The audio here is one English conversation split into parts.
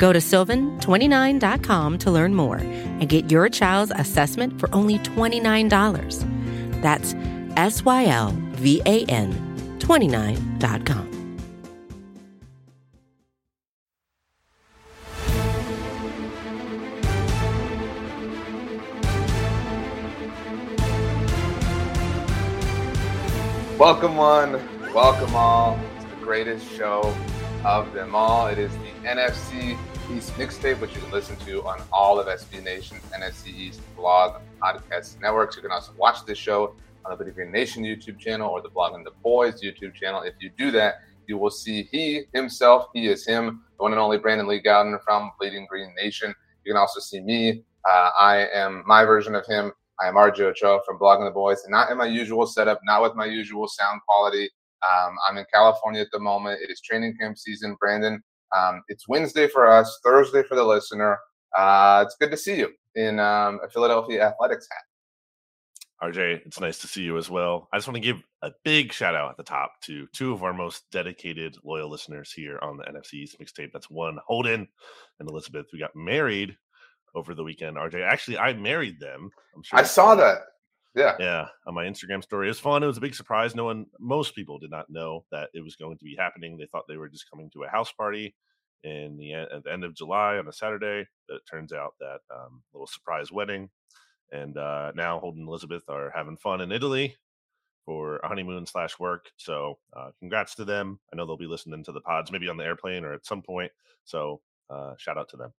Go to sylvan29.com to learn more and get your child's assessment for only $29. That's S Y L V A N 29.com. Welcome one, welcome all. It's the greatest show of them all. It is the NFC East mixtape, which you can listen to on all of SB Nation's NFC East blog podcast networks. You can also watch this show on the Bleeding Green Nation YouTube channel or the Blogging the Boys YouTube channel. If you do that, you will see he himself, he is him, the one and only Brandon Lee Gowton from Bleeding Green Nation. You can also see me. Uh, I am my version of him. I am RJ Ochoa from Blogging the Boys, and not in my usual setup, not with my usual sound quality. Um, I'm in California at the moment. It is training camp season, Brandon. Um, it's Wednesday for us, Thursday for the listener. Uh, it's good to see you in um, a Philadelphia Athletics hat. RJ, it's nice to see you as well. I just want to give a big shout out at the top to two of our most dedicated, loyal listeners here on the NFC East mixtape. That's one Holden and Elizabeth. We got married over the weekend. RJ, actually, I married them. I'm sure I saw that. Yeah, yeah, on my Instagram story. It was fun. It was a big surprise. No one, most people did not know that it was going to be happening. They thought they were just coming to a house party in the at the end of July on a Saturday. But it turns out that um, little surprise wedding, and uh, now Holden and Elizabeth are having fun in Italy for a honeymoon slash work. So, uh, congrats to them. I know they'll be listening to the pods, maybe on the airplane or at some point. So, uh, shout out to them.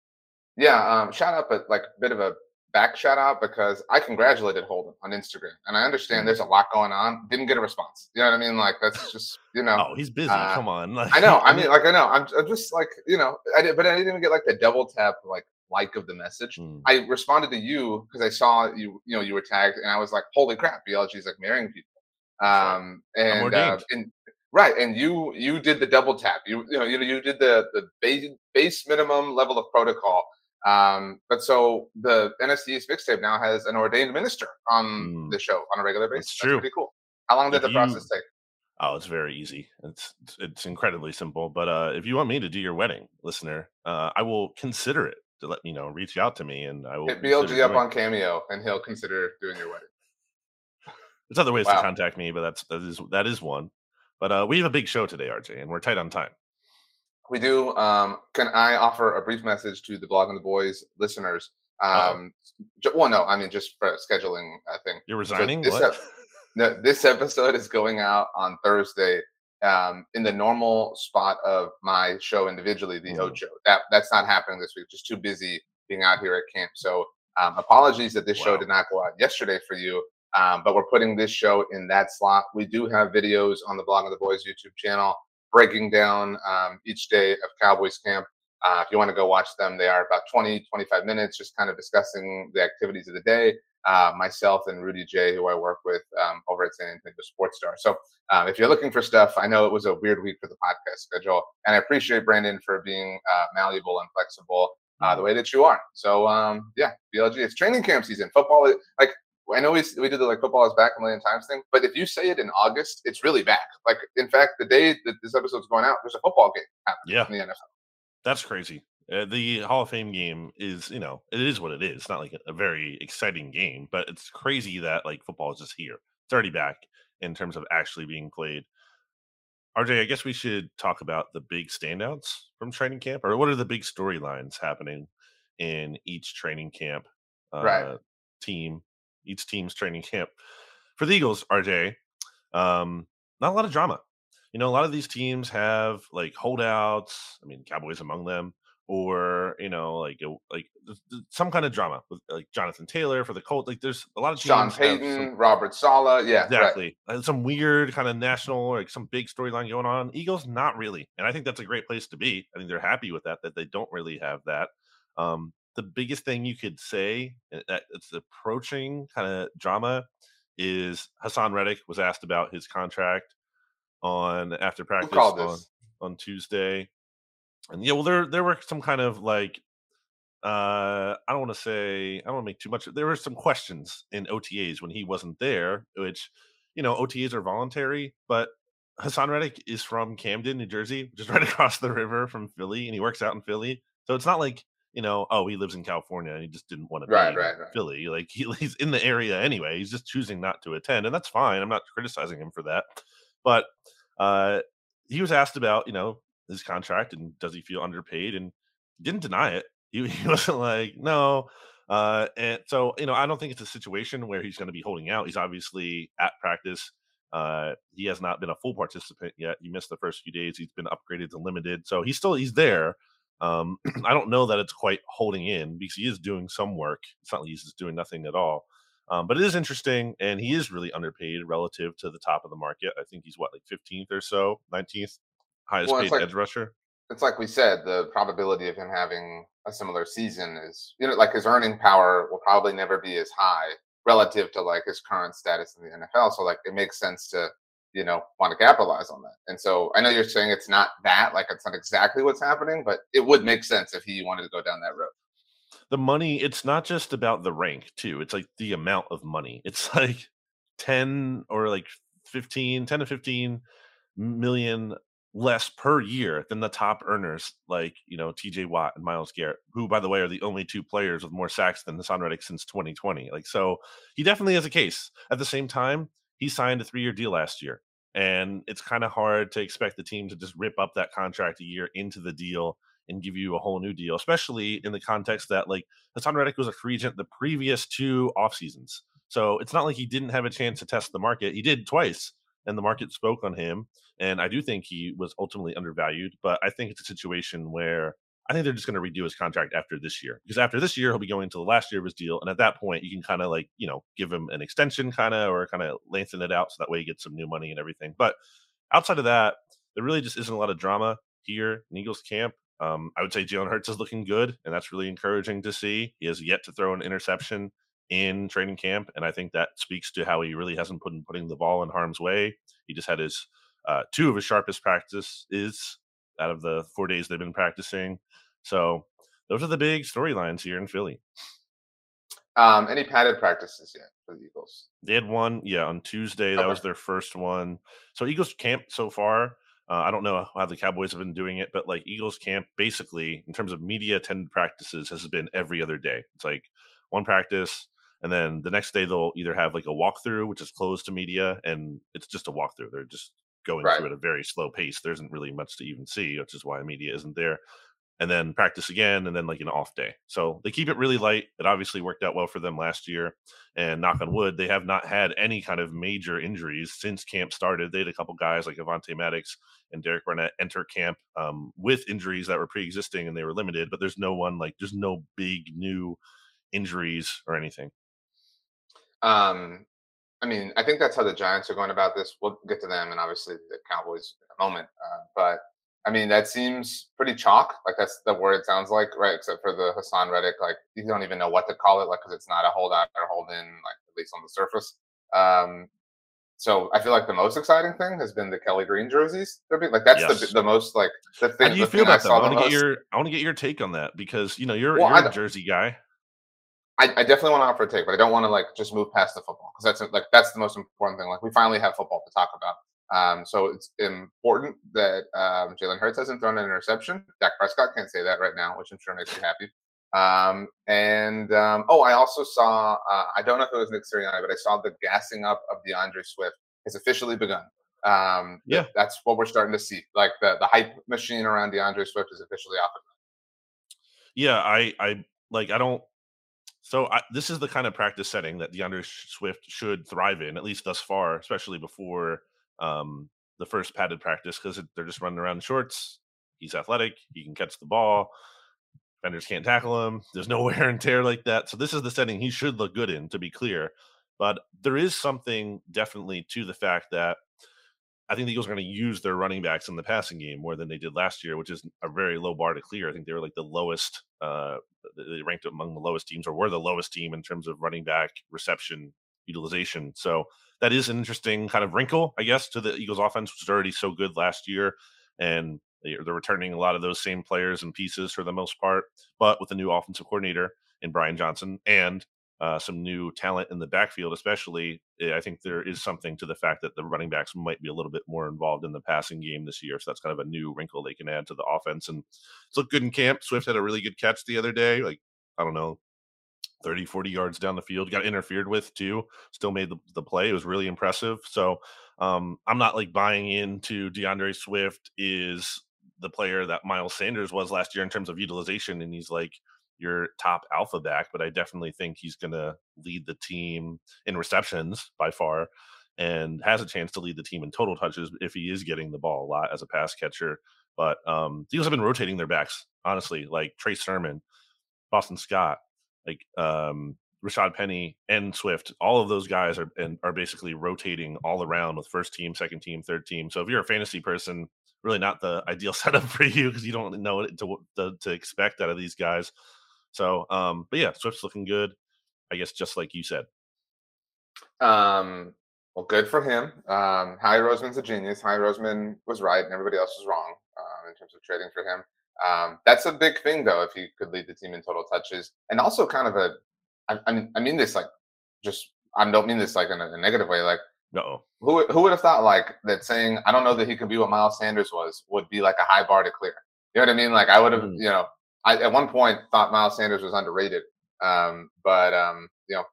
Yeah, um, shout out, but like a bit of a back shout out because I congratulated Holden on Instagram, and I understand there's a lot going on. Didn't get a response. You know what I mean? Like that's just you know. Oh, he's busy. Uh, Come on. I know. I mean, like I know. I'm, I'm just like you know. I did, but I didn't even get like the double tap like like of the message. Mm. I responded to you because I saw you. You know, you were tagged, and I was like, "Holy crap!" BLG is like marrying people. Um, and, uh, and right, and you you did the double tap. You you know you you did the the base base minimum level of protocol um, but so the NFC mixtape now has an ordained minister on mm. the show on a regular basis. That's true. That's pretty cool. How long did if the process you, take? Oh, it's very easy. It's it's incredibly simple. But uh, if you want me to do your wedding, listener, uh, I will consider it to let me know. Reach out to me, and I will hit BLG up on Cameo, and he'll consider doing your wedding. There's other ways wow. to contact me, but that's that is that is one. But uh, we have a big show today, RJ, and we're tight on time we do. Um, can I offer a brief message to the Blogging the Boys listeners? Um, well, no, I mean just for scheduling. I think you're resigning. So this, ep- no, this episode is going out on Thursday. Um, in the normal spot of my show individually, the mm. Ocho. That that's not happening this week. Just too busy being out here at camp. So um, apologies that this wow. show did not go out yesterday for you. Um, but we're putting this show in that slot. We do have videos on the Blogging the Boys YouTube channel breaking down um, each day of Cowboys camp. Uh, if you want to go watch them, they are about 20, 25 minutes, just kind of discussing the activities of the day. Uh, myself and Rudy J, who I work with um, over at San Antonio Sports Star. So um, if you're looking for stuff, I know it was a weird week for the podcast schedule, and I appreciate Brandon for being uh, malleable and flexible uh, the way that you are. So um, yeah, BLG, it's training camp season. Football, is like I know we, we did the like football is back a million times thing, but if you say it in August, it's really back. Like, in fact, the day that this episode's going out, there's a football game happening yeah. in the NFL. That's crazy. Uh, the Hall of Fame game is, you know, it is what it is. It's not like a, very exciting game, but it's crazy that like football is just here. It's already back in terms of actually being played. RJ, I guess we should talk about the big standouts from training camp, or what are the big storylines happening in each training camp uh, right. team each team's training camp. For the Eagles, RJ, um, not a lot of drama. You know, a lot of these teams have like holdouts. I mean, Cowboys among them, or you know, like like some kind of drama with like Jonathan Taylor for the Colts. Like, there's a lot of Sean Payton, some, Robert Saleh, yeah, exactly. Right. some weird kind of national, like some big storyline going on. Eagles, not really, and I think that's a great place to be. I think they're happy with that. That they don't really have that. Um, the biggest thing you could say eh, that it's approaching kind of drama is Haason Reddick was asked about his contract on after practice on, on Tuesday. And yeah, well there there were some kind of like uh I don't want to say I don't want to make too much there were some questions in OTAs when he wasn't there, which you know, OTAs are voluntary, but Haason Reddick is from Camden, New Jersey, just right across the river from Philly, and he works out in Philly. So it's not like you know, oh, he lives in California and he just didn't want to right, be right, right. Philly. Like he, he's in the area anyway. He's just choosing not to attend, and that's fine. I'm not criticizing him for that. But uh, he was asked about you know his contract and does he feel underpaid, and he didn't deny it. He, he wasn't like no. Uh, and so you know, I don't think it's a situation where he's going to be holding out. He's obviously at practice. Uh, he has not been a full participant yet. He missed the first few days. He's been upgraded to limited, so he's still he's there. Um, I don't know that it's quite holding in because he is doing some work. It's not like he's just doing nothing at all. Um, but it is interesting, and he is really underpaid relative to the top of the market. I think he's what like 15th or so, 19th highest well, paid like, edge rusher. It's like we said, the probability of him having a similar season is, you know, like his earning power will probably never be as high relative to like his current status in the NFL. So like it makes sense to you know want to capitalize on that. And so I know you're saying it's not that like it's not exactly what's happening, but it would make sense if he wanted to go down that road. The money, it's not just about the rank too. It's like the amount of money. It's like 10 or like 15, 10 to 15 million less per year than the top earners like you know TJ Watt and Myles Garrett, who by the way are the only two players with more sacks than Haason Reddick since 2020. Like so, he definitely has a case. At the same time, he signed a three-year deal last year, and it's kind of hard to expect the team to just rip up that contract a year into the deal and give you a whole new deal, especially in the context that like Haason Reddick was a free agent the previous two off seasons. So it's not like he didn't have a chance to test the market. He did twice and the market spoke on him. And I do think he was ultimately undervalued, but I think it's a situation where I think they're just going to redo his contract after this year because after this year he'll be going to the last year of his deal, and at that point you can kind of like you know give him an extension, kind of or kind of lengthen it out so that way he gets some new money and everything. But outside of that, there really just isn't a lot of drama here in Eagles camp. Um, I would say Jalen Hurts is looking good, and that's really encouraging to see. He has yet to throw an interception in training camp, and I think that speaks to how he really hasn't put in putting the ball in harm's way. He just had his uh, two of his sharpest practices out of the four days they've been practicing. So those are the big storylines here in Philly. Um, any padded practices yet for the Eagles? They had one, yeah, on Tuesday. That okay. was their first one. So Eagles camp so far. Uh, I don't know how the Cowboys have been doing it, but like Eagles camp, basically in terms of media attended practices, has been every other day. It's like one practice, and then the next day they'll either have like a walkthrough, which is closed to media, and it's just a walkthrough. They're just going right. through at a very slow pace. There isn't really much to even see, which is why media isn't there. And then practice again, and then like an off day. So they keep it really light. It obviously worked out well for them last year. And knock on wood, they have not had any kind of major injuries since camp started. They had a couple guys like Avonte Maddox and Derek Barnett enter camp um, with injuries that were pre-existing and they were limited. But there's no one like there's no big new injuries or anything. Um, I mean, I think that's how the Giants are going about this. We'll get to them and obviously the Cowboys in a moment. Uh, but I mean, that seems pretty chalk. Like that's the word it sounds like, right? Except for the Haason Reddick. Like you don't even know what to call it, like because it's not a holdout or hold in, like at least on the surface. Um, so I feel like the most exciting thing has been the Kelly Green jerseys. Like that's yes. the, the most like the thing. How do you feel about that? I want to get your I want to get your take on that because you know you're, well, you're a Jersey guy. I, I, definitely want to offer a take, but I don't want to like just move past the football because that's like that's the most important thing. Like we finally have football to talk about. Um, so it's important that um, Jalen Hurts hasn't thrown an interception. Dak Prescott can't say that right now, which I'm sure makes you happy. Um, and um, oh, I also saw uh, I don't know if it was Nick Sirianni, but I saw the gassing up of D'Andre Swift has officially begun. Um, yeah, that's what we're starting to see. Like the the hype machine around D'Andre Swift is officially off. Yeah, I I like I don't so I, this is the kind of practice setting that D'Andre Swift should thrive in, at least thus far, especially before um, the first padded practice, because they're just running around in shorts. He's athletic. He can catch the ball. Defenders can't tackle him. There's no wear and tear like that. So this is the setting he should look good in, to be clear. But there is something definitely to the fact that I think the Eagles are going to use their running backs in the passing game more than they did last year, which is a very low bar to clear. I think they were like the lowest, uh, they ranked among the lowest teams, or were the lowest team in terms of running back reception utilization. So that is an interesting kind of wrinkle, I guess, to the Eagles offense, which was already so good last year. And they're returning a lot of those same players and pieces for the most part, but with a new offensive coordinator in Brian Johnson and uh, some new talent in the backfield, especially. Eh, I think there is something to the fact that the running backs might be a little bit more involved in the passing game this year. So that's kind of a new wrinkle they can add to the offense. And it's looked good in camp. Swift had a really good catch the other day. Like, I don't know, 30, 40 yards down the field, got interfered with too, still made the, the play. It was really impressive. So um, I'm not like buying into D'Andre Swift is the player that Miles Sanders was last year in terms of utilization. And he's like, your top alpha back, but I definitely think he's going to lead the team in receptions by far and has a chance to lead the team in total touches if he is getting the ball a lot as a pass catcher. But um, the Eagles have been rotating their backs, honestly, like Trey Sermon, Boston Scott, like um, Rashaad Penny and Swift. All of those guys are and are basically rotating all around with first team, second team, third team. So if you're a fantasy person, really not the ideal setup for you because you don't know what to, to, to expect out of these guys. So, um, but yeah, Swift's looking good. I guess just like you said. Um, well, good for him. Um, Howie Roseman's a genius. Howie Roseman was right, and everybody else was wrong um, in terms of trading for him. Um, that's a big thing, though, if he could lead the team in total touches, and also kind of a. I, I mean, I mean this like just. I don't mean this like in a, a negative way. Like, no, who who would have thought like that saying I don't know that he could be what Miles Sanders was would be like a high bar to clear. You know what I mean? Like I would have, mm. you know, I at one point thought Miles Sanders was underrated, um, but um, you know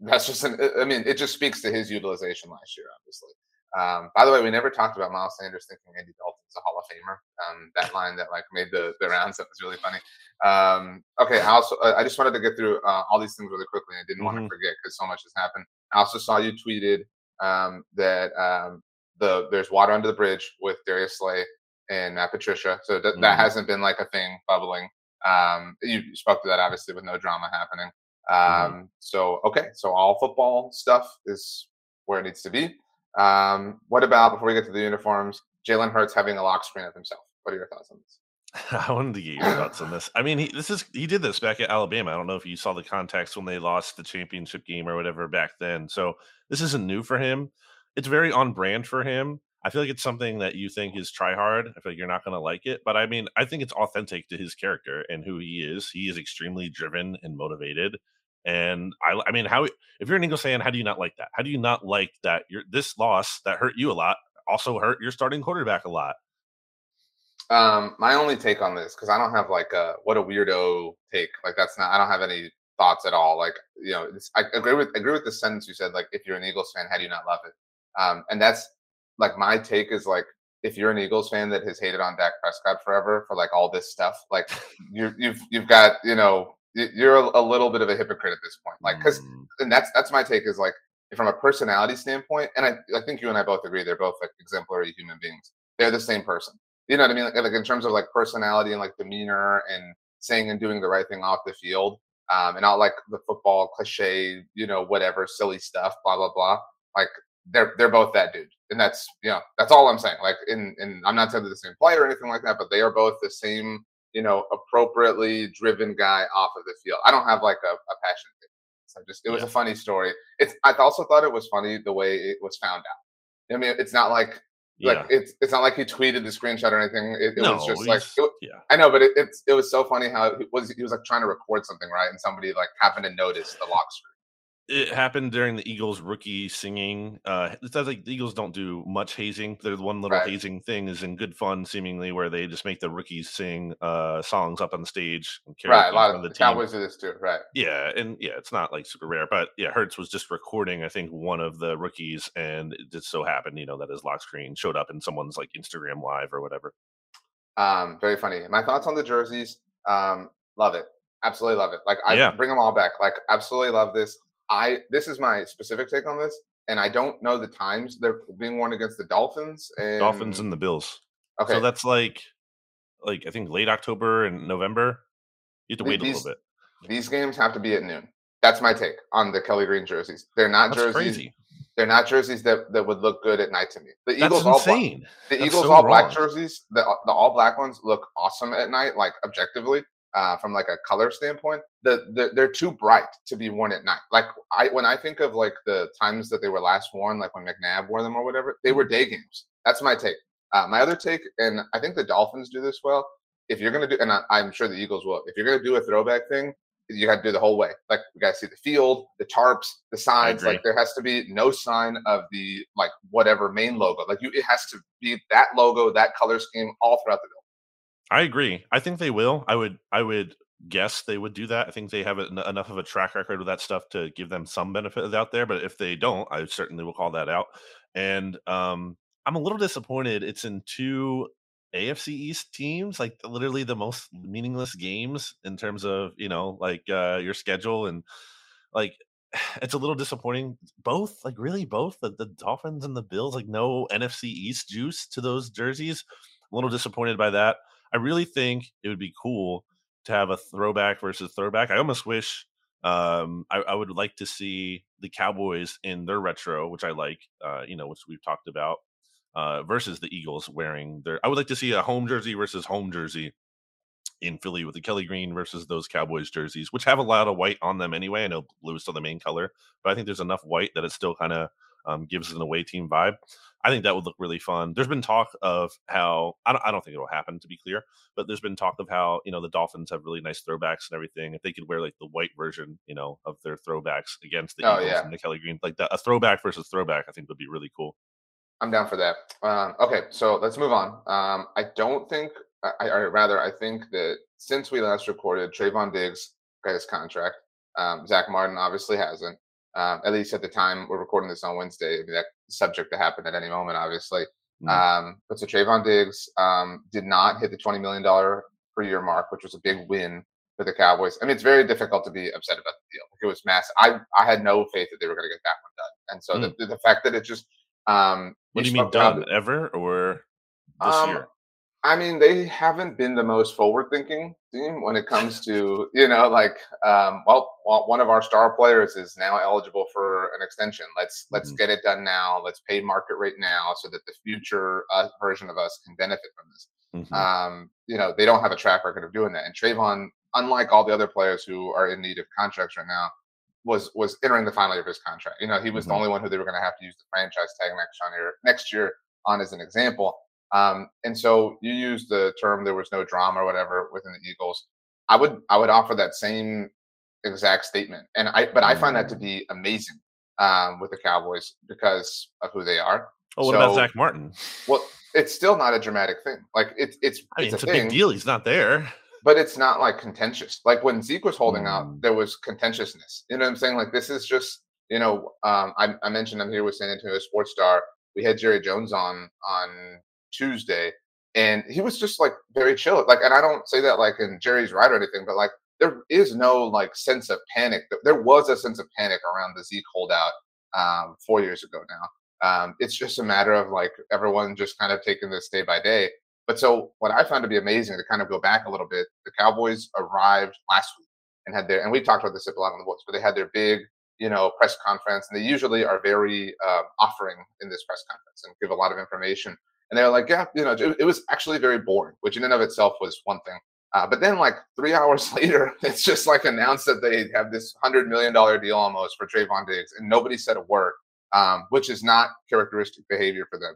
that's just an, I mean it just speaks to his utilization last year, obviously. Um, by the way, we never talked about Miles Sanders thinking Andy Dalton's a Hall of Famer. Um, that line that like made the, the rounds that was really funny. Um, okay, I also uh, I just wanted to get through uh, all these things really quickly. I didn't mm-hmm. want to forget because so much has happened. I also saw you tweeted um, that um, the there's water under the bridge with Darius Slay and Matt Patricia. So th- mm-hmm. that hasn't been like a thing bubbling. Um, you spoke to that obviously with no drama happening. Mm-hmm. Um, mm-hmm. So okay, so all football stuff is where it needs to be. Um, what about before we get to the uniforms? Jalen Hurts having a lock screen of himself. What are your thoughts on this? I wanted to get your thoughts on this. I mean, he, this is he did this back at Alabama. I don't know if you saw the context when they lost the championship game or whatever back then. So this isn't new for him. It's very on brand for him. I feel like it's something that you think is try hard. I feel like you're not going to like it, but I mean, I think it's authentic to his character and who he is. He is extremely driven and motivated. And I, I mean, how if you're an Eagles fan, how do you not like that? How do you not like that? Your this loss that hurt you a lot also hurt your starting quarterback a lot. Um, my only take on this because I don't have like a what a weirdo take. Like that's not. I don't have any thoughts at all. Like you know, I agree with agree with the sentence you said. Like if you're an Eagles fan, how do you not love it? Um, and that's like my take is like if you're an Eagles fan that has hated on Dak Prescott forever for like all this stuff, like you you've you've got you know you're a, a, little bit of a hypocrite at this point, like because mm. and that's that's my take is like from a personality standpoint, and I I think you and I both agree they're both like exemplary human beings. They're the same person. You know what I mean? Like, like in terms of like personality and like demeanor and saying and doing the right thing off the field, um, and not like the football cliche, you know, whatever silly stuff, blah blah blah. Like they're they're both that dude, and that's you know that's all I'm saying. Like, in in I'm not saying they're the same player or anything like that, but they are both the same you know appropriately driven guy off of the field. I don't have like a, a passion thing. So just it was yeah. a funny story. It's I also thought it was funny the way it was found out. I mean, it's not like like yeah. it's it's not like he tweeted the screenshot or anything. It, it no, was just like it, yeah. I know, but it, it's it was so funny how it was he was like trying to record something right, and somebody like happened to notice the lock screen it happened during the Eagles rookie singing. Uh, it sounds like the Eagles don't do much hazing. There's one little right. hazing thing is in good fun, seemingly, where they just make the rookies sing uh, songs up on the stage. And right, a lot of the Cowboys do this too. Right. Yeah, and yeah, it's not like super rare, but yeah, Hurts was just recording. I think one of the rookies, and it just so happened, you know, that his lock screen showed up in someone's like Instagram live or whatever. Um, very funny. My thoughts on the jerseys. Um, love it. Absolutely love it. Like I yeah. bring them all back. Like absolutely love this. I this is my specific take on this, and I don't know the times they're being worn against the Dolphins and Dolphins and the Bills. Okay, so that's like like I think late October and November. You have to wait these, a little bit. These games have to be at noon. That's my take on the Kelly Green jerseys. They're not that's jerseys. Crazy. They're not jerseys that, that would look good at night to me. The Eagles all insane. black, the That's Eagles so all black jerseys, the the all black ones look awesome at night, like objectively, uh, from like a color standpoint. The, the they're too bright to be worn at night. Like I when I think of like the times that they were last worn, like when McNabb wore them or whatever, they were day games. That's my take. Uh, my other take, and I think the Dolphins do this well. If you're gonna do, and I, I'm sure the Eagles will, if you're gonna do a throwback thing, you got to do the whole way. Like you got to see the field, the tarps, the sides. agree. Like there has to be no sign of the like whatever main logo. Like you, it has to be that logo, that color scheme all throughout the building. I agree. I think they will. I would. I would guess they would do that. I think they have en- enough of a track record with that stuff to give them some benefit out there. But if they don't, I certainly will call that out. And um, I'm a little disappointed. It's in two AFC East teams, like literally the most meaningless games in terms of you know like uh, your schedule and like it's a little disappointing. Both, like really, both the, the Dolphins and the Bills, like no NFC East juice to those jerseys. A little disappointed by that. I really think it would be cool to have a throwback versus throwback. I almost wish um, I, I would like to see the Cowboys in their retro, which I like, uh, you know, which we've talked about, uh, versus the Eagles wearing their. I would like to see a home jersey versus home jersey in Philly with the Kelly Green versus those Cowboys jerseys, which have a lot of white on them anyway. I know blue is still the main color, but I think there's enough white that it still kind of um, gives an away team vibe. I think that would look really fun. There's been talk of how I don't, I don't think it'll happen to be clear, but there's been talk of how you know the Dolphins have really nice throwbacks and everything. If they could wear like the white version, you know, of their throwbacks against the Oh, Eagles yeah. and the Kelly Green, like that, a throwback versus throwback, I think would be really cool. I'm down for that. Um, okay, so let's move on. Um, I don't think, I, or rather, I think that since we last recorded, Trevon Diggs got his contract. Um, Zack Martin obviously hasn't. Um, at least at the time we're recording this on Wednesday. I mean, that subject to happen at any moment, obviously. Mm. Um, but so Trevon Diggs um, did not hit the $20 million per year mark, which was a big win for the Cowboys. I mean, it's very difficult to be upset about the deal. Like, it was massive. I, I had no faith that they were going to get that one done. And so the, the fact that it just, um, What do you mean done ever or this um, year? I mean, they haven't been the most forward-thinking team when it comes to, you know, like, um, well, well, one of our star players is now eligible for an extension. Let's let's Mhm. get it done now. Let's pay market rate now, so that the future uh, version of us can benefit from this. Mhm. Um, you know, they don't have a track record of doing that. And Trevon, unlike all the other players who are in need of contracts right now, was was entering the final year of his contract. You know, he was Mhm. the only one who they were going to have to use the franchise tag next year, next year on as an example. Um, and so you use the term there was no drama or whatever within the Eagles. I would I would offer that same exact statement. And I but I find that to be amazing um, with the Cowboys because of who they are. oh, what about Zack Martin? Well, it's still not a dramatic thing. Like it's it's I mean, it's, it's, a, a, big deal. He's not there. but it's not like contentious. Like when Zeke was holding out, Mm. there was contentiousness. You know what I'm saying? Like this is just you know um, I, I mentioned I'm here with San Antonio Sports Star. We had Jerry Jones on on Tuesday, and he was just like very chill. Like, and I don't say that like in Jerry's right or anything, but like there is no like sense of panic. There was a sense of panic around the Zeke holdout um, four years ago now. Um, it's just a matter of like everyone just kind of taking this day by day. But so what I found to be amazing to kind of go back a little bit, the Cowboys arrived last week and had their and we talked about this a lot on the books, but they had their big, you know, press conference, and they usually are very uh, offering in this press conference and give a lot of information. And they're like, yeah, you know, it, it was actually very boring, which in and of itself was one thing. Uh, but then, like three hours later, it's just like announced that they have this hundred million dollar deal almost for Trevon Diggs, and nobody said a word, um, which is not characteristic behavior for them.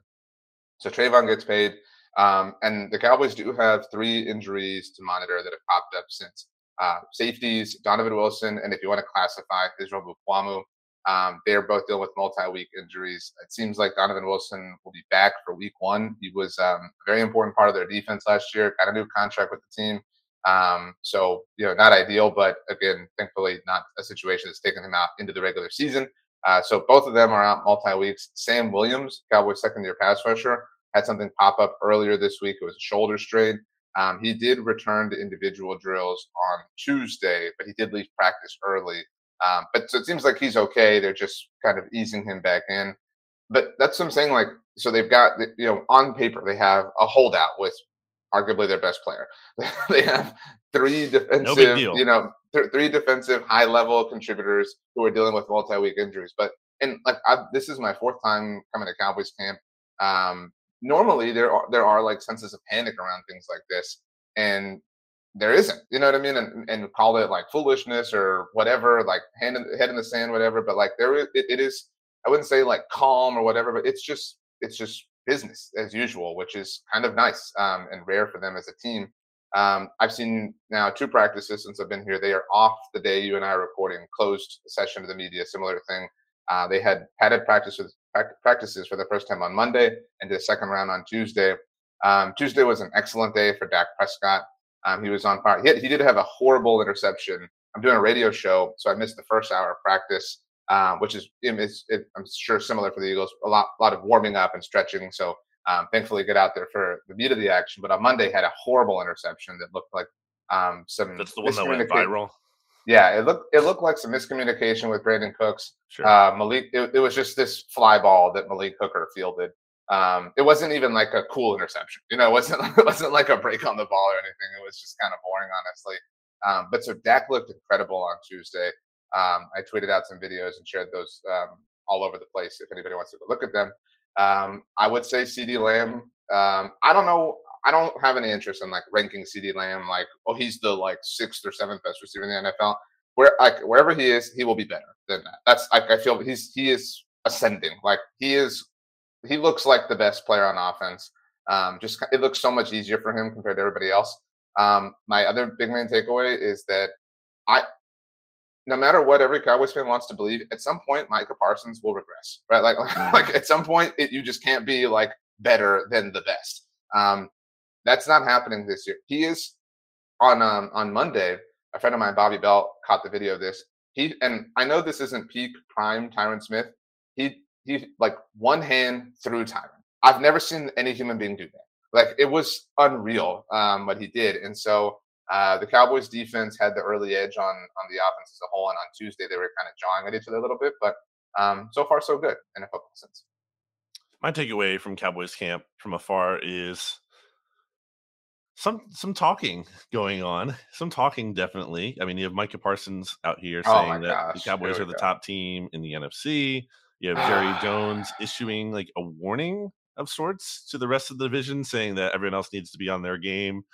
So Trevon gets paid, um, and the Cowboys do have three injuries to monitor that have popped up since. Uh, safeties, Donovan Wilson, and if you want to classify Israel Mukuamu, um, they're both dealing with multi-week injuries. It seems like Donovan Wilson will be back for week one. He was um, a very important part of their defense last year. Got a new contract with the team. Um, so, you know, not ideal, but again, thankfully not a situation that's taken him out into the regular season. Uh, so both of them are out multi-weeks. Sam Williams, Cowboys second year pass rusher, had something pop up earlier this week. It was a shoulder strain. Um, he did return to individual drills on Tuesday, but he did leave practice early. Um, but so it seems like he's okay. They're just kind of easing him back in. But that's what I'm saying. Like, so they've got, you know, on paper, they have a holdout with arguably their best player. they have three defensive, deal. you know, th- three defensive high level contributors who are dealing with multi week injuries. But and like I've, this is my fourth time coming to Cowboys camp. Um, normally there are there are like senses of panic around things like this, and there isn't. You know what I mean? And and call it like foolishness or whatever, like hand in, head in the sand, whatever. But like there, it, it is. I wouldn't say like calm or whatever, but it's just it's just business as usual, which is kind of nice um, and rare for them as a team. Um, I've seen now two practices since I've been here. They are off the day you and I are recording, closed session of the media, similar thing. Uh, they had padded practices practices for the first time on Monday and did a second round on Tuesday. Um, Tuesday was an excellent day for Dak Prescott. Um, he was on fire. He, had, he, did have a horrible interception. I'm doing a radio show, so I missed the first hour of practice, uh, which is it's, it, I'm sure similar for the Eagles. A lot, a lot of warming up and stretching. So um, thankfully, get out there for the meat of the action. But on Monday, had a horrible interception that looked like um, some. That's the one that went viral. Yeah, it looked it looked like some miscommunication with Brandin Cooks. Sure. Uh, Malik, it, it, was just this fly ball that Malik Hooker fielded. Um, it wasn't even like a cool interception. You know, it wasn't it wasn't like a break on the ball or anything. It was just kind of boring, honestly. Um, but so Dak looked incredible on Tuesday. Um, I tweeted out some videos and shared those um, all over the place. If anybody wants to look at them, um, I would say CeeDee Lamb. Um, I don't know. I don't have any interest in like ranking CeeDee Lamb like, oh, he's the like sixth or seventh best receiver in the NFL. Where like wherever he is, he will be better than that. That's like I feel he's he is ascending. Like he is, he looks like the best player on offense. Um, just it looks so much easier for him compared to everybody else. Um, my other big main takeaway is that I, no matter what every Cowboys fan wants to believe, at some point Micah Parsons will regress, right? Like, mm-hmm. like at some point it, you just can't be like better than the best. Um, that's not happening this year. He is on um, on Monday. A friend of mine, Bobby Bell, caught the video of this. He and I know this isn't peak prime Tyron Smith. He he like one hand through Tyron. I've never seen any human being do that. Like it was unreal um, what he did. And so uh, the Cowboys defense had the early edge on on the offense as a whole. And on Tuesday they were kind of jawing at each other a little bit, but um, so far so good in a football sense. My takeaway from Cowboys camp from afar is some some talking going on. Some talking definitely. I mean, you have Micah Parsons out here oh saying that gosh. the Cowboys are the go. top team in the NFC. You have Jerry Jones issuing like a warning of sorts to the rest of the division, saying that everyone else needs to be on their game.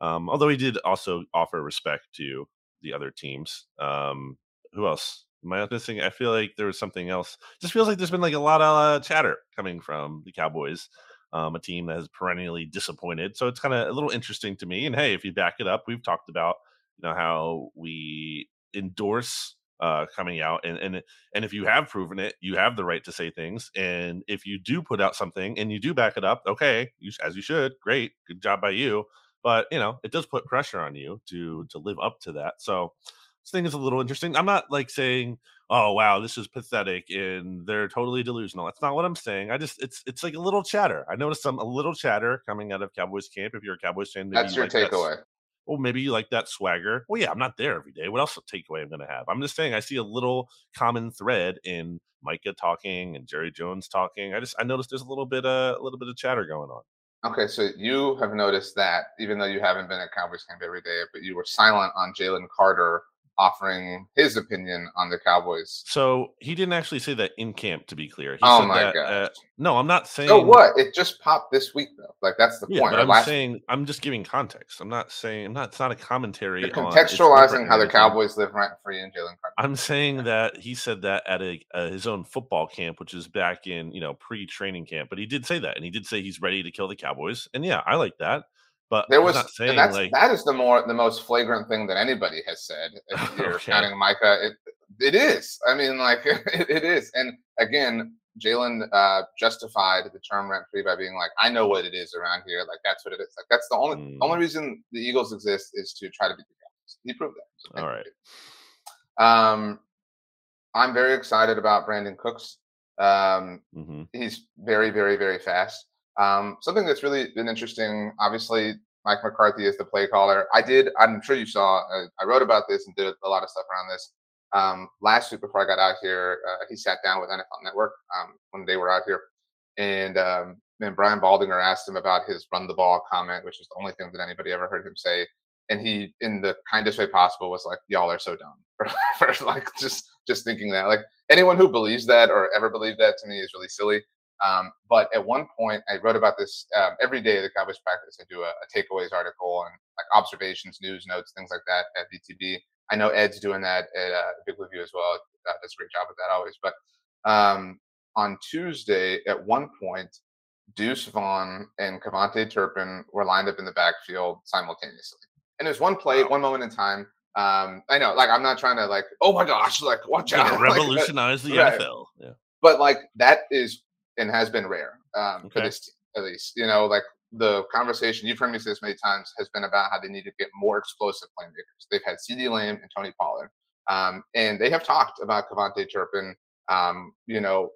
Um, although he did also offer respect to the other teams. Um, who else? Am I missing? I feel like there was something else. Just feels like there's been like a lot of uh, chatter coming from the Cowboys um, a team that has perennially disappointed. So it's kind of a little interesting to me. And hey, if you back it up, we've talked about you know how we endorse uh, coming out, and and and if you have proven it, you have the right to say things. And if you do put out something and you do back it up, okay, you, as you should, great, good job by you. But you know, it does put pressure on you to to live up to that. So this thing is a little interesting. I'm not like saying oh wow, this is pathetic and they're totally delusional. That's not what I'm saying. I just it's it's like a little chatter. I noticed some a little chatter coming out of Cowboys camp. If you're a Cowboys fan, that's your like takeaway. Well, maybe you like that swagger. Well, yeah, I'm not there every day. What else takeaway I'm gonna have? I'm just saying I see a little common thread in Micah talking and Jerry Jones talking. I just I noticed there's a little bit uh, a little bit of chatter going on. Okay, so you have noticed that even though you haven't been at Cowboys camp every day, but you were silent on Jalen Carter offering his opinion on the Cowboys. So he didn't actually say that in camp, to be clear. He oh my god! Uh, no, I'm not saying. So what? It just popped this week, though. Like that's the yeah, point. I'm Last saying I'm just giving context. I'm not saying I'm not. It's not a commentary. You're contextualizing how the Cowboys live rent free in Jalen Carter. I'm saying that he said that at a uh, his own football camp, which is back in you know pre training camp. But he did say that, and he did say he's ready to kill the Cowboys. And yeah, I like that. But there was saying, that's, like, that is the more the most flagrant thing that anybody has said. If you're okay. counting Micah, it it is. I mean, like it, it is. And again, Jalen uh, justified the term rent free by being like, I know what it is around here. Like that's what it is. Like that's the only mm. only reason the Eagles exist is to try to beat the Cowboys. He proved that. So All right. Um, I'm very excited about Brandin Cooks. Um, mm-hmm. he's very, very, very fast. Um, something that's really been interesting, obviously, Mike McCarthy is the play caller. I did, I'm sure you saw, uh, I wrote about this and did a lot of stuff around this. Um, last week before I got out here, uh, he sat down with NFL Network um, when they were out here. And um, then Brian Baldinger asked him about his run the ball comment, which is the only thing that anybody ever heard him say. and he, in the kindest way possible, was like, "Y'all are so dumb." for, for like just just thinking that. Like anyone who believes that or ever believed that to me is really silly. Um, but at one point, I wrote about this um, every day of the Cowboys practice. I do a, a, takeaways article and like observations, news notes, things like that at BTB. I know Ed's doing that at uh, Big Blue View as well. Uh, does a great job with that always. But um, on Tuesday, at one point, Deuce Vaughn and KaVontae Turpin were lined up in the backfield simultaneously. And there's one play, one moment in time. Um, I know, like I'm not trying to like, oh my gosh, like watch out, revolutionize like, the right. NFL. Yeah. But like that is and has been rare um, okay. for this team, at least. You know, like the conversation you've heard me say this many times has been about how they need to get more explosive playmakers. They've had CeeDee Lamb and Tony Pollard, um, and they have talked about KaVontae Turpin. Um, you know,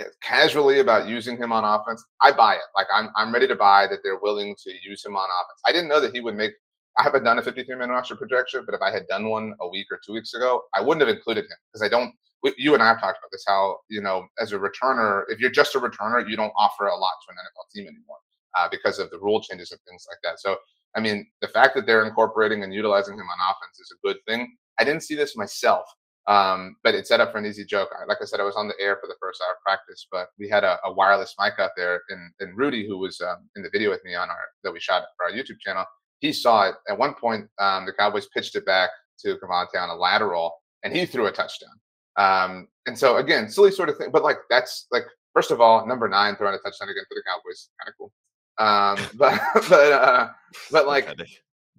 eh, casually about using him on offense. I buy it. Like I'm, I'm ready to buy that they're willing to use him on offense. I didn't know that he would make. I haven't done a 53 man roster projection, but if I had done one a week or two weeks ago, I wouldn't have included him because I don't you and I have talked about this. How you know, as a returner, if you're just a returner, you don't offer a lot to an NFL team anymore uh, because of the rule changes and things like that. So, I mean, the fact that they're incorporating and utilizing him on offense is a good thing. I didn't see this myself, um, but it set up for an easy joke. Like I said, I was on the air for the first hour of practice, but we had a, a wireless mic out there, and, and Rudy, who was um, in the video with me on our that we shot for our YouTube channel, he saw it. At one point, um, the Cowboys pitched it back to KaVontae on a lateral, and he threw a touchdown. Um, and so again, silly sort of thing, but like that's like first of all, number nine throwing a touchdown again for the Cowboys, kind of cool. Um, but but uh, but like,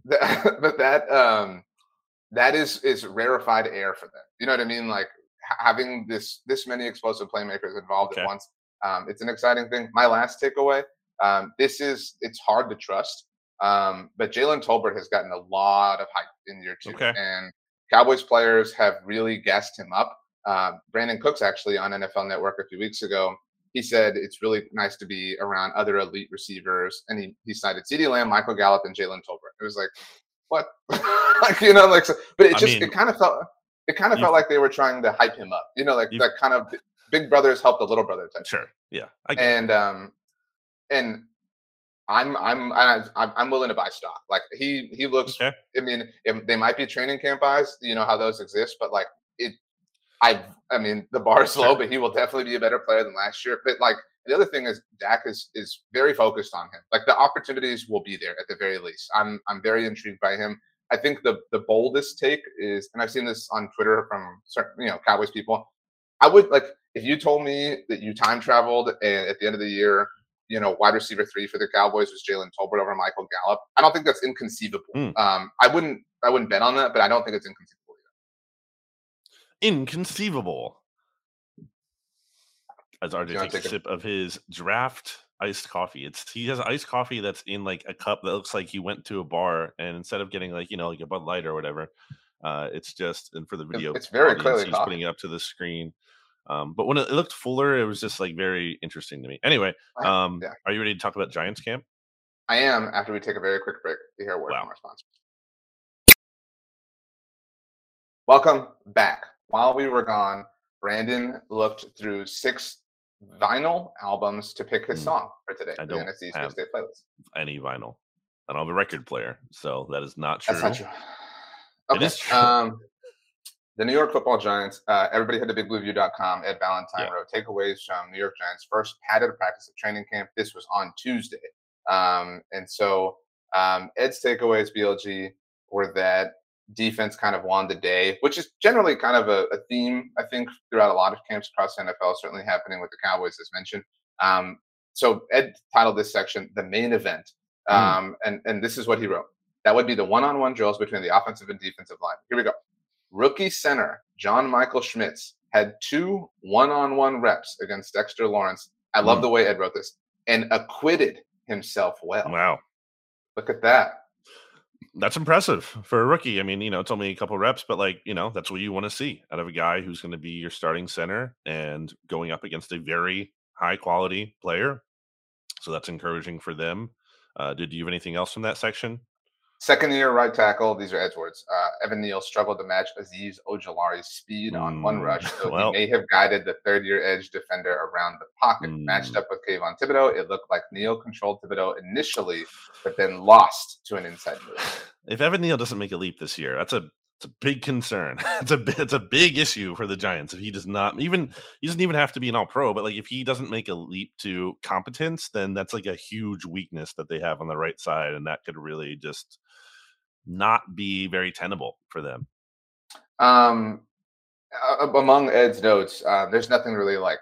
the, but that um, that is is rarefied air for them. You know what I mean? Like having this this many explosive playmakers involved okay. at once. Um, it's an exciting thing. My last takeaway: um, this is it's hard to trust, um, but Jalen Tolbert has gotten a lot of hype in year two, okay. and Cowboys players have really gassed him up. Uh, Brandin Cooks actually on NFL Network a few weeks ago. He said it's really nice to be around other elite receivers, and he, he cited CeeDee Lamb, Michael Gallup, and Jalen Tolbert. It was like, what? like you know, like, so, but it just mean, it kind of felt it kind of felt like they were trying to hype him up. You know, like that kind of big brothers help the little brother type. Sure, yeah, and um, and I'm I'm I'm I'm willing to buy stock. Like he he looks. Okay. I mean, if they might be training camp eyes. You know how those exist, but like it I I mean the bar is low, but he will definitely be a better player than last year. But like the other thing is Dak is is very focused on him. Like the opportunities will be there at the very least. I'm I'm very intrigued by him. I think the the boldest take is, and I've seen this on Twitter from certain you know Cowboys people. I would like if you told me that you time traveled and at the end of the year, you know, wide receiver three for the Cowboys was Jalen Tolbert over Michael Gallup. I don't think that's inconceivable. Mm. Um, I wouldn't I wouldn't bet on that, but I don't think it's inconceivable inconceivable. As RJ takes a sip of his draft iced coffee. It's he has iced coffee that's in like a cup that looks like he went to a bar and instead of getting like you know like a Bud Light or whatever, uh, it's just and for the video, it's very clearly he's coffee. putting it up to the screen. Um, but when it, it, looked fuller, it was just like very interesting to me. Anyway, um, yeah. are you ready to talk about Giants camp? I am. After we take a very quick break to hear a word wow. from our sponsors. Welcome back while we were gone, Brandon looked through six vinyl albums to pick his mm. song for today. I don't the have playlist. any vinyl. And I don't have a record player, so that is not true. That's not true. Okay. It is true. Um, the New York Football Giants. Uh, everybody head to BigBlueView.com. Ed Valentine yeah. wrote takeaways from New York Giants first padded a practice of training camp. This was on Tuesday, um, and so um, Ed's takeaways, BLG, were that defense kind of won the day, which is generally kind of a, a, theme, I think, throughout a lot of camps across the NFL, certainly happening with the Cowboys, as mentioned. Um, so Ed titled this section "The Main Event," hmm. um, mm. and and this is what he wrote. That would be the one-on-one drills between the offensive and defensive line. Here we go. Rookie center John Michael Schmitz had two one-on-one reps against Dexter Lawrence. I love mm. the way Ed wrote this, and acquitted himself well. Wow! Look at that that's impressive for a rookie. I mean, you know, it's only a couple reps, but like, you know, that's what you want to see out of a guy who's going to be your starting center and going up against a very high quality player. So that's encouraging for them. Uh, did you have anything else from that section? Second year right tackle, these are Edwards. Uh, Evan Neal struggled to match Azeez Ojulari's speed on one rush, mm, so well, he may have guided the third year edge defender around the pocket. Mm, Matched up with Kayvon Thibodeaux, it looked like Neal controlled Thibodeaux initially, but then lost to an inside move. if Evan Neal doesn't make a leap this year, that's a it's a big concern. it's a it's a big issue for the Giants if he does not even he doesn't even have to be an All Pro, but like if he doesn't make a leap to competence, then that's like a huge weakness that they have on the right side, and that could really just not be very tenable for them. Um, among Ed's notes, uh, there's nothing really like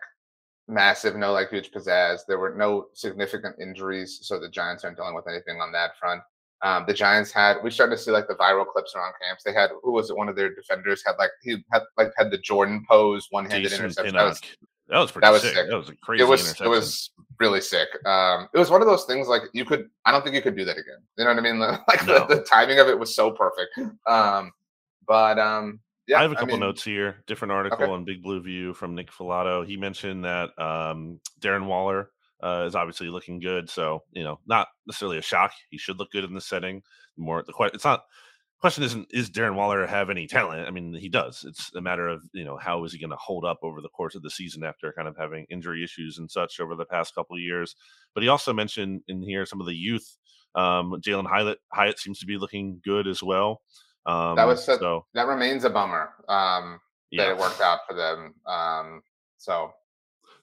massive, no like huge pizzazz. There were no significant injuries, so the Giants aren't dealing with anything on that front. Um, the Giants had we started to see like the viral clips around camps. They had who was it? One of their defenders had like he had like had the Jordan pose, one handed interception. That was, that was pretty that was sick. sick. That was a crazy. It was it was really sick. Um, it was one of those things like you could. I don't think you could do that again. You know what I mean? Like No. the, the timing of it was so perfect. Um, but um, yeah, I have a couple mean, notes here. Different article on Big Blue View from Nick Falato. He mentioned that um, Darren Waller uh, is obviously looking good. So you know, not necessarily a shock. He should look good in the setting. More the question. It's not. Question isn't is Darren Waller have any talent? I mean, he does. It's a matter of you know how is he going to hold up over the course of the season after kind of having injury issues and such over the past couple of years. But he also mentioned in here some of the youth. Um, Jalin Hyatt, Hyatt seems to be looking good as well. Um, That was such- so that remains a bummer. Um, that yeah. it worked out for them. Um, so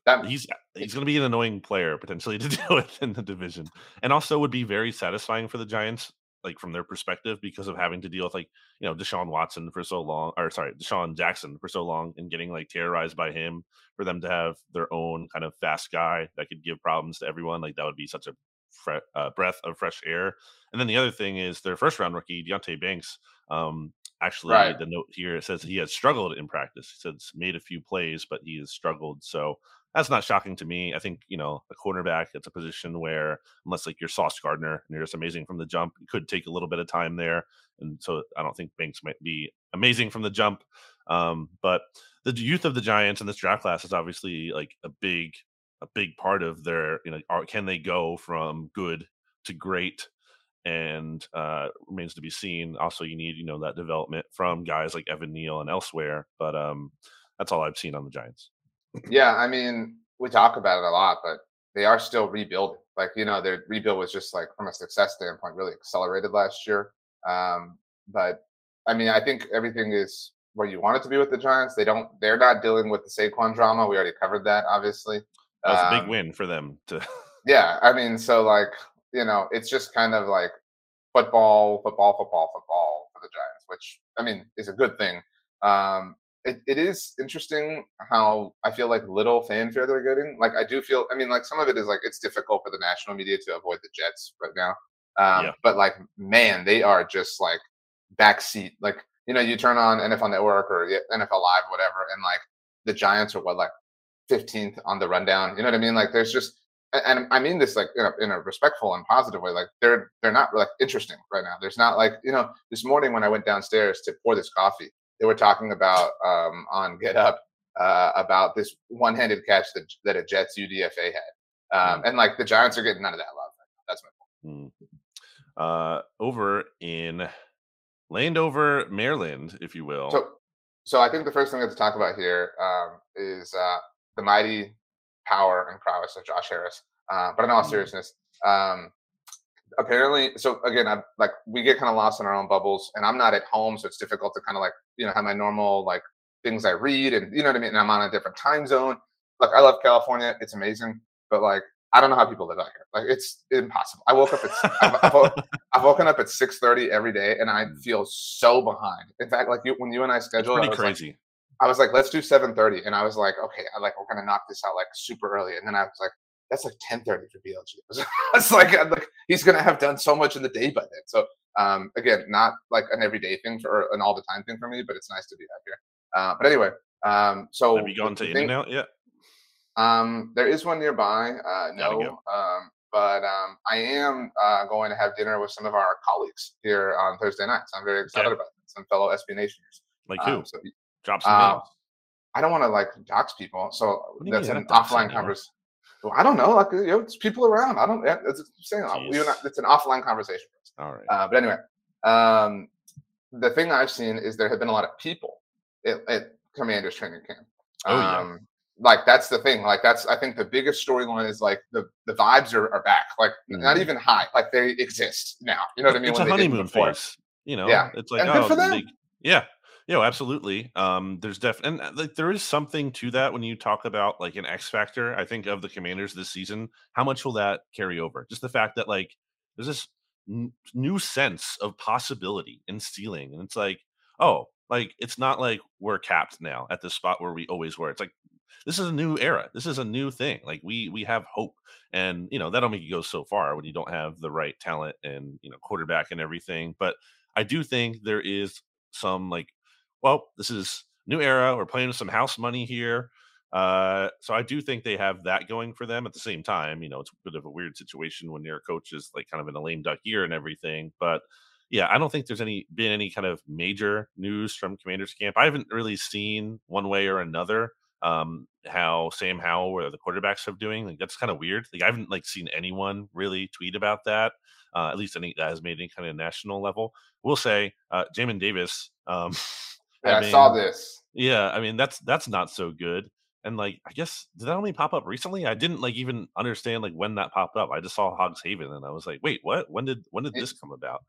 that he's he's going to be an annoying player potentially to deal with in the division, and also would be very satisfying for the Giants, like from their perspective, because of having to deal with like you know Deshaun Watson for so long, or sorry, DeSean Jackson for so long, and getting like terrorized by him. For them to have their own kind of fast guy that could give problems to everyone, like that would be such a fre- uh, breath of fresh air. And then the other thing is their first round rookie Deonte Banks. Um, actually, Right. the note here says he has struggled in practice. He says made a few plays, but he has struggled. So that's not shocking to me. I think you know a cornerback. It's a position where unless like you're Sauce Gardner and you're just amazing from the jump, it could take a little bit of time there. And so I don't think Banks might be amazing from the jump. Um, but the youth of the Giants in this draft class is obviously like a big, a big part of their. You know, are, can they go from good to great? And uh, remains to be seen. Also, you need you know that development from guys like Evan Neal and elsewhere. But um, that's all I've seen on the Giants. Yeah, I mean, we talk about it a lot, but they are still rebuilding. Like, you know, their rebuild was just like from a success standpoint, really accelerated last year. Um, but I mean, I think everything is where you want it to be with the Giants. They don't, they're not dealing with the Saquon drama. We already covered that, obviously. That was a big Um, win for them to Yeah, I mean, so like, you know, it's just kind of like football, football, football, football for the Giants, which I mean is a good thing. Um, it, it is interesting how I feel like little fanfare they're getting. Like I do feel, I mean, like some of it is like it's difficult for the national media to avoid the Jets right now. Um, Yeah. But like, man, they are just like backseat. Like you know, you turn on NFL Network or NFL Live, whatever, and like the Giants are what like 15th on the rundown. You know what I mean? Like there's just and- and I mean this like in a, in a respectful and positive way. Like they're they're not like interesting right now. There's not like you know this morning when I went downstairs to pour this coffee, they were talking about um, on Get Up uh, about this one-handed catch that that a Jets UDFA had, um, and like the Giants are getting none of that love. That's my point. Mm. uh over in Landover, Maryland, if you will. So so I think the first thing we have to talk about here um, is uh, the mighty power and prowess of Josh Harris. Uh, but in all Mm. seriousness, um, apparently, so again, I like we get kind of lost in our own bubbles, and I'm not at home, so it's difficult to kind of like you know have my normal like things I read, and you know what I mean. And I'm on a different time zone. Like I love California; it's amazing, but like I don't know how people live out here. Like it's impossible. I woke up at I've, I've, I've woken up at 6:30 every day, and I Mm. feel so behind. In fact, like you, when you and I it's scheduled, I pretty like, crazy. I was like, let's do 7:30, and I was like, okay, I like we're gonna knock this out like super early, and then I was like, that's like 10:30 for BLG. it's like, like he's gonna have done so much in the day by then. So um, again, not like an everyday thing for or an all the time thing for me, but it's nice to be out here. Uh, but anyway, um, so Have you gone to In and Out yet? um, there is one nearby. Uh, no, um, but um, I am uh, going to have dinner with some of our colleagues here on Thursday night. So I'm very excited Okay. about that. Some fellow SB Nationers. Like who? Um, so Drop some uh, names. I don't want to like dox people, so that's an offline conversation. Well, I don't know, like you know, it's people around. I don't. yeah, It's, it's saying and it's an offline conversation. All right. Uh, but anyway, um, the thing I've seen is there have been a lot of people at, at Commanders training camp. Oh, yeah. um, Like that's the thing. Like that's I think the biggest storyline is like the the vibes are, are back. Like not Mhm. even high. Like they exist now. You know what I mean? it's When a honeymoon phase. You know, Yeah. it's like And good oh, for them. they- yeah, you know, absolutely. Um, there's def and uh, like there is something to that when you talk about like an X factor. I think of the Commanders this season. How much will that carry over? Just the fact that like there's this n- new sense of possibility and ceiling, and it's like, oh, like it's not like we're capped now at the spot where we always were. It's like this is a new era. This is a new thing. Like we we have hope, and you know that'll make you go so far when you don't have the right talent and you know quarterback and everything. But I do think there is some like, well, this is new era. We're playing with some house money here. Uh, so I do think they have that going for them. At the same time, you know, it's a bit of a weird situation when your coach is like kind of in a lame duck year and everything. But yeah, I don't think there's any been any kind of major news from Commanders camp. I haven't really seen one way or another um how Sam Howell or the quarterbacks have doing. Like that's kind of weird. Like I haven't like seen anyone really tweet about that. Uh, at least any that has made any kind of national level. We'll say uh Jamin Davis. Um Yeah, I saw this. yeah, I mean that's that's not so good. And like I guess did that only pop up recently? I didn't like even understand like when that popped up. I just saw Hogs Haven and I was like, wait, what? When did when did It- this come about?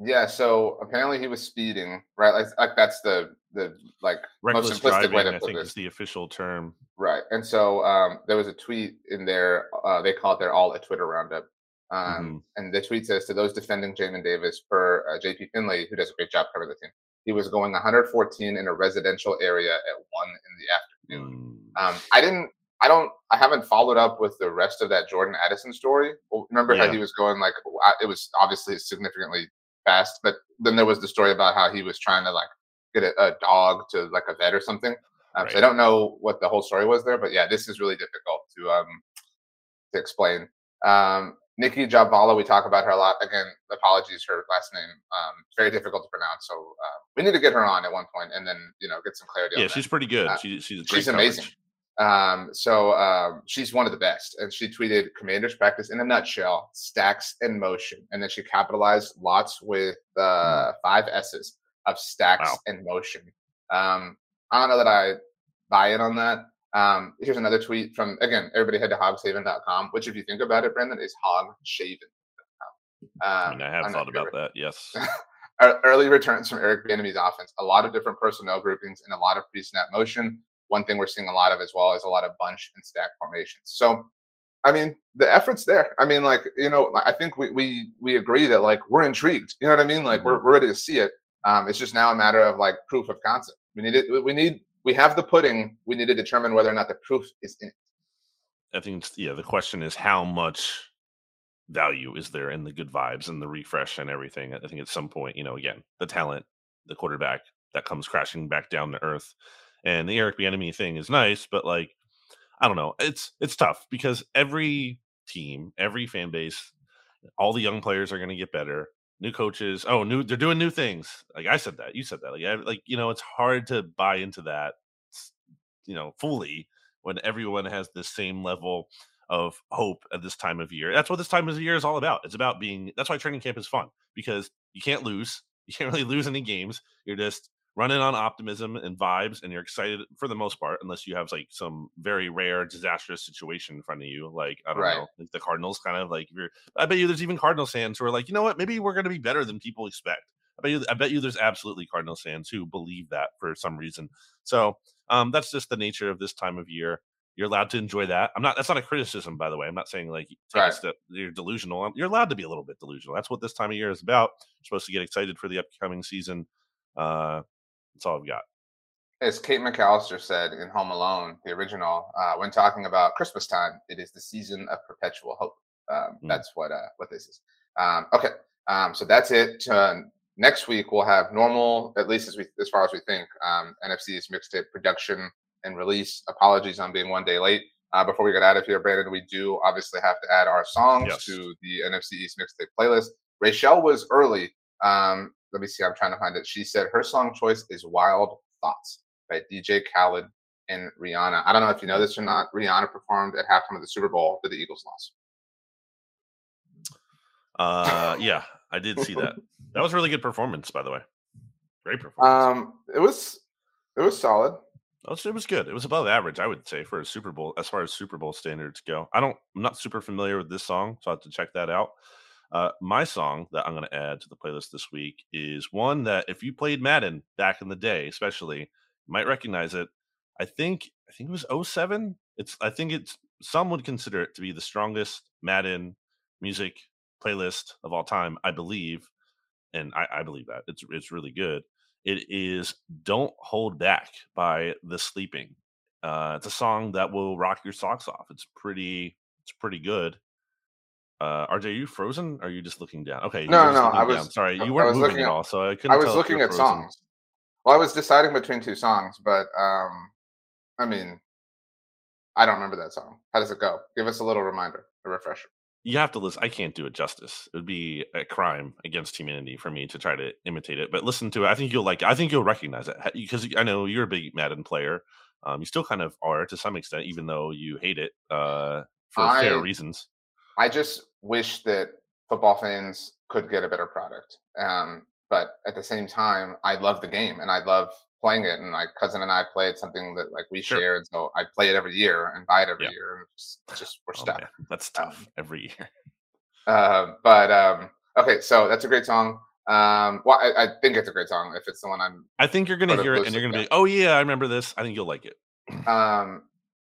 Yeah, so apparently he was speeding, right? Like, like that's the the like Reckless most simplistic way driving, to I put think, this. is the official term. Right. And so um, there was a tweet in there. Uh, they call it their all a Twitter roundup. Um, Mm-hmm. And the tweet says to those defending Jamin Davis per uh, JP Finley, who does a great job covering the team, he was going 114 in a residential area at one in the afternoon. Mm. Um, I didn't. I don't. I haven't followed up with the rest of that Jordan Addison story. Remember how he was going like it was obviously significantly fast, but then there was the story about how he was trying to like get a, a dog to like a vet or something. Um, So I don't know what the whole story was there, but yeah, this is really difficult to um to explain. Um, Nicki Jhabvala, we talk about her a lot. Again, apologies, her last name um, very difficult to pronounce. So uh, we need to get her on at one point and then you know get some clarity. on Yeah, that. she's pretty good. Uh, she, she's she's amazing. Um, so um, she's one of the best, and she tweeted "Commanders practice in a nutshell: stacks in motion," and then she capitalized lots with uh, five S's of stacks Wow. in motion. Um, I don't know that I buy in on that. Um, here's another tweet from again. Everybody head to hogshaven.com, which, if you think about it, Brandon, is hogshaven.com. I Um, mean, I have I'm thought about that. Yes. Early returns from Eric Bieniemy's offense, a lot of different personnel groupings and a lot of pre-snap motion. One thing we're seeing a lot of as well is a lot of bunch and stack formations. So, I mean, the effort's there. I mean, like you know, I think we we we agree that like we're intrigued. You know what I mean? Like we're we're ready to see it. Um, it's just now a matter of like proof of concept. We need it. We need we have the pudding. We need to determine whether or not the proof is in it. I think yeah, the question is how much value is there in the good vibes and the refresh and everything. I think at some point, you know, again, the talent, the quarterback that comes crashing back down to earth. And the Eric Bieniemy thing is nice, but like I don't know, it's it's tough because every team, every fan base, all the young players are going to get better. New coaches, oh, new they're doing new things. Like I said that, you said that. Like I, like you know, it's hard to buy into that, you know, fully when everyone has the same level of hope at this time of year. That's what this time of year is all about. It's about being. That's why training camp is fun because you can't lose. You can't really lose any games. You're just running on optimism and vibes, and you're excited for the most part, unless you have like some very rare disastrous situation in front of you. Like I don't Right. know, like the Cardinals, kind of like if you're. I bet you there's even Cardinals fans who are like, you know what, maybe we're going to be better than people expect. I bet you. I bet you there's absolutely Cardinals fans who believe that for some reason. So um, that's just the nature of this time of year. You're allowed to enjoy that. I'm not. That's not a criticism, by the way. I'm not saying like Right. step. You're delusional. You're allowed to be a little bit delusional. That's what this time of year is about. You're supposed to get excited for the upcoming season. Uh, that's all I've got. As Kate McAllister said in Home Alone, the original, uh, when talking about Christmas time, it is the season of perpetual hope. Um, Mm. That's what uh, what this is. Um, okay, um, so that's it. Uh, next week we'll have normal, at least as we as far as we think, um, NFC's mixtape production and release. Apologies on being one day late. Uh, before we get out of here, Brandon, we do obviously have to add our songs Yes. to the NFC East mixtape playlist. Rachel was early. Um, let me see. I'm trying to find it. She said her song choice is "Wild Thoughts" by DJ Khaled and Rihanna. I don't know if you know this or not. Rihanna performed at halftime of the Super Bowl that the Eagles lost. Uh, yeah, I did see that. That was a really good performance, by the way. Great performance. Um, it was it was solid. It was, it was good. It was above average, I would say, for a Super Bowl as far as Super Bowl standards go. I don't. I'm not super familiar with this song, so I have to check that out. Uh, my song that I'm going to add to the playlist this week is one that if you played Madden back in the day, especially, you might recognize it. I think I think it was 07. It's I think it's some would consider it to be the strongest Madden music playlist of all time, I believe, and I, I believe that it's it's really good. It is "Don't Hold Back" by The Sleeping. Uh, it's a song that will rock your socks off. It's pretty it's pretty good. Uh, RJ, are you frozen? are you just looking down? Okay, no, no, I was down. sorry. You weren't moving at, all, so I couldn't. I was looking at frozen. songs. Well, I was deciding between two songs, but um, I mean, I don't remember that song. How does it go? Give us a little reminder, a refresher. You have to listen. I can't do it justice. It would be a crime against humanity for me to try to imitate it. But listen to it. I think you'll like. It. I think you'll recognize it because I know you're a big Madden player. Um, you still kind of are to some extent, even though you hate it uh, for I, fair reasons. I just wish that football fans could get a better product. Um, but at the same time, I love the game and I love playing it. And my cousin and I played something that like we sure. shared, so I play it every year and buy it every yeah. year. And just, just we're oh, stuck. Man, that's tough um, every year. Uh, but um, okay, so that's a great song. Um, well, I, I, think it's a great song. If it's the one I'm, I think you're gonna hear it and you're gonna be, oh yeah, I remember this. I think you'll like it. Um,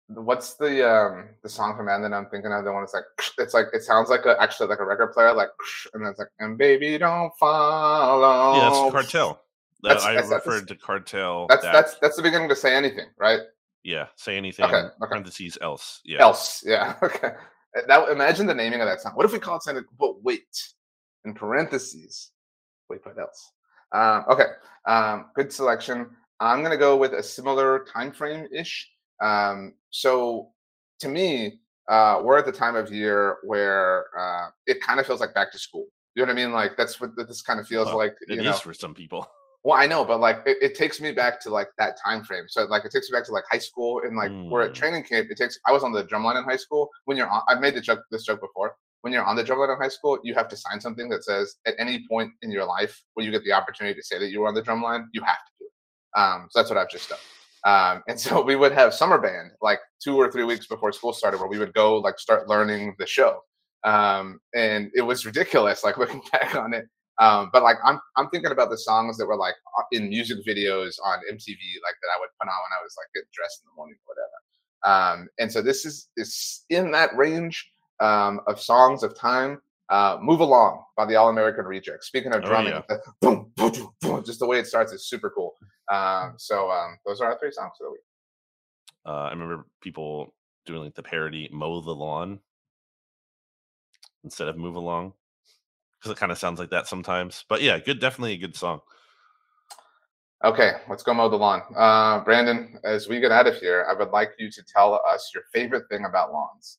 what's the um the song from Madden I'm thinking of? The one that's like it's like it sounds like a actually like a record player, like and then it's like and baby don't follow. Yeah, that's cartel. That's, I that's, referred that's, to cartel. That's that. that's that's the beginning to say anything, right? Yeah, say anything. Okay, okay. Parentheses else. Yeah. Else. Yeah. Okay. Now imagine the naming of that song. What if we call it something? But wait, in parentheses. Wait, but else. Um, okay. Um, good selection. I'm gonna go with a similar time frame ish. Um, so to me, uh, we're at the time of year where uh, it kind of feels like back to school. You know what I mean? Like that's what this kind of feels well, like. It know. is for some people. Well, I know, but like it, it, takes me back to like that time frame. So like it takes me back to like high school and like mm. we're at mm. training camp. It takes. I was on the drumline in high school. When you're on, I've made the joke this joke before. When you're on the drumline in high school, you have to sign something that says at any point in your life where you get the opportunity to say that you were on the drumline, you have to do it. Um, so that's what I've just done. Um, and so we would have summer band like two or three weeks before school started, where we would go like start learning the show. Um, and it was ridiculous, like looking back on it. Um, but like I'm I'm thinking about the songs that were like in music videos on MTV, like that I would put on when I was like getting dressed in the morning or whatever. Um, and so this is is in that range um, of songs of time. Uh, Move Along by the All American Rejects. Speaking of oh, drumming, oh, yeah. boom, boom, boom, boom, just the way it starts is super cool. Um, so um, those are our three songs for the week. Uh, I remember people doing like the parody "Mow the Lawn" instead of "Move Along" because it kind of sounds like that sometimes. But yeah, good, definitely a good song. Okay, let's go mow the lawn. Uh, Brandon, as we get out of here, I would like you to tell us your favorite thing about lawns.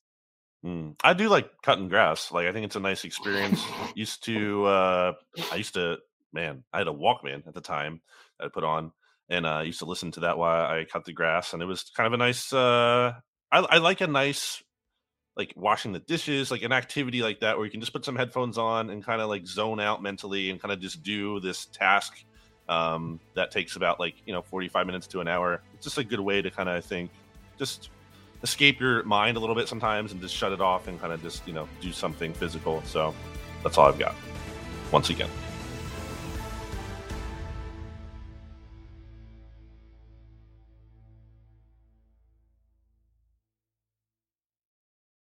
Mm, I do like cutting grass. Like I think it's a nice experience. used to, uh, I used to, man, I had a Walkman at the time that I put on, and uh, I used to listen to that while I cut the grass, and it was kind of a nice. Uh, I, I like a nice, like washing the dishes, like an activity like that, where you can just put some headphones on and kind of like zone out mentally and kind of just do this task um, that takes about like you know 45 minutes to an hour. It's just a good way to kind of think, just escape your mind a little bit sometimes and just shut it off and kind of just you know do something physical. So that's all i've got. Once again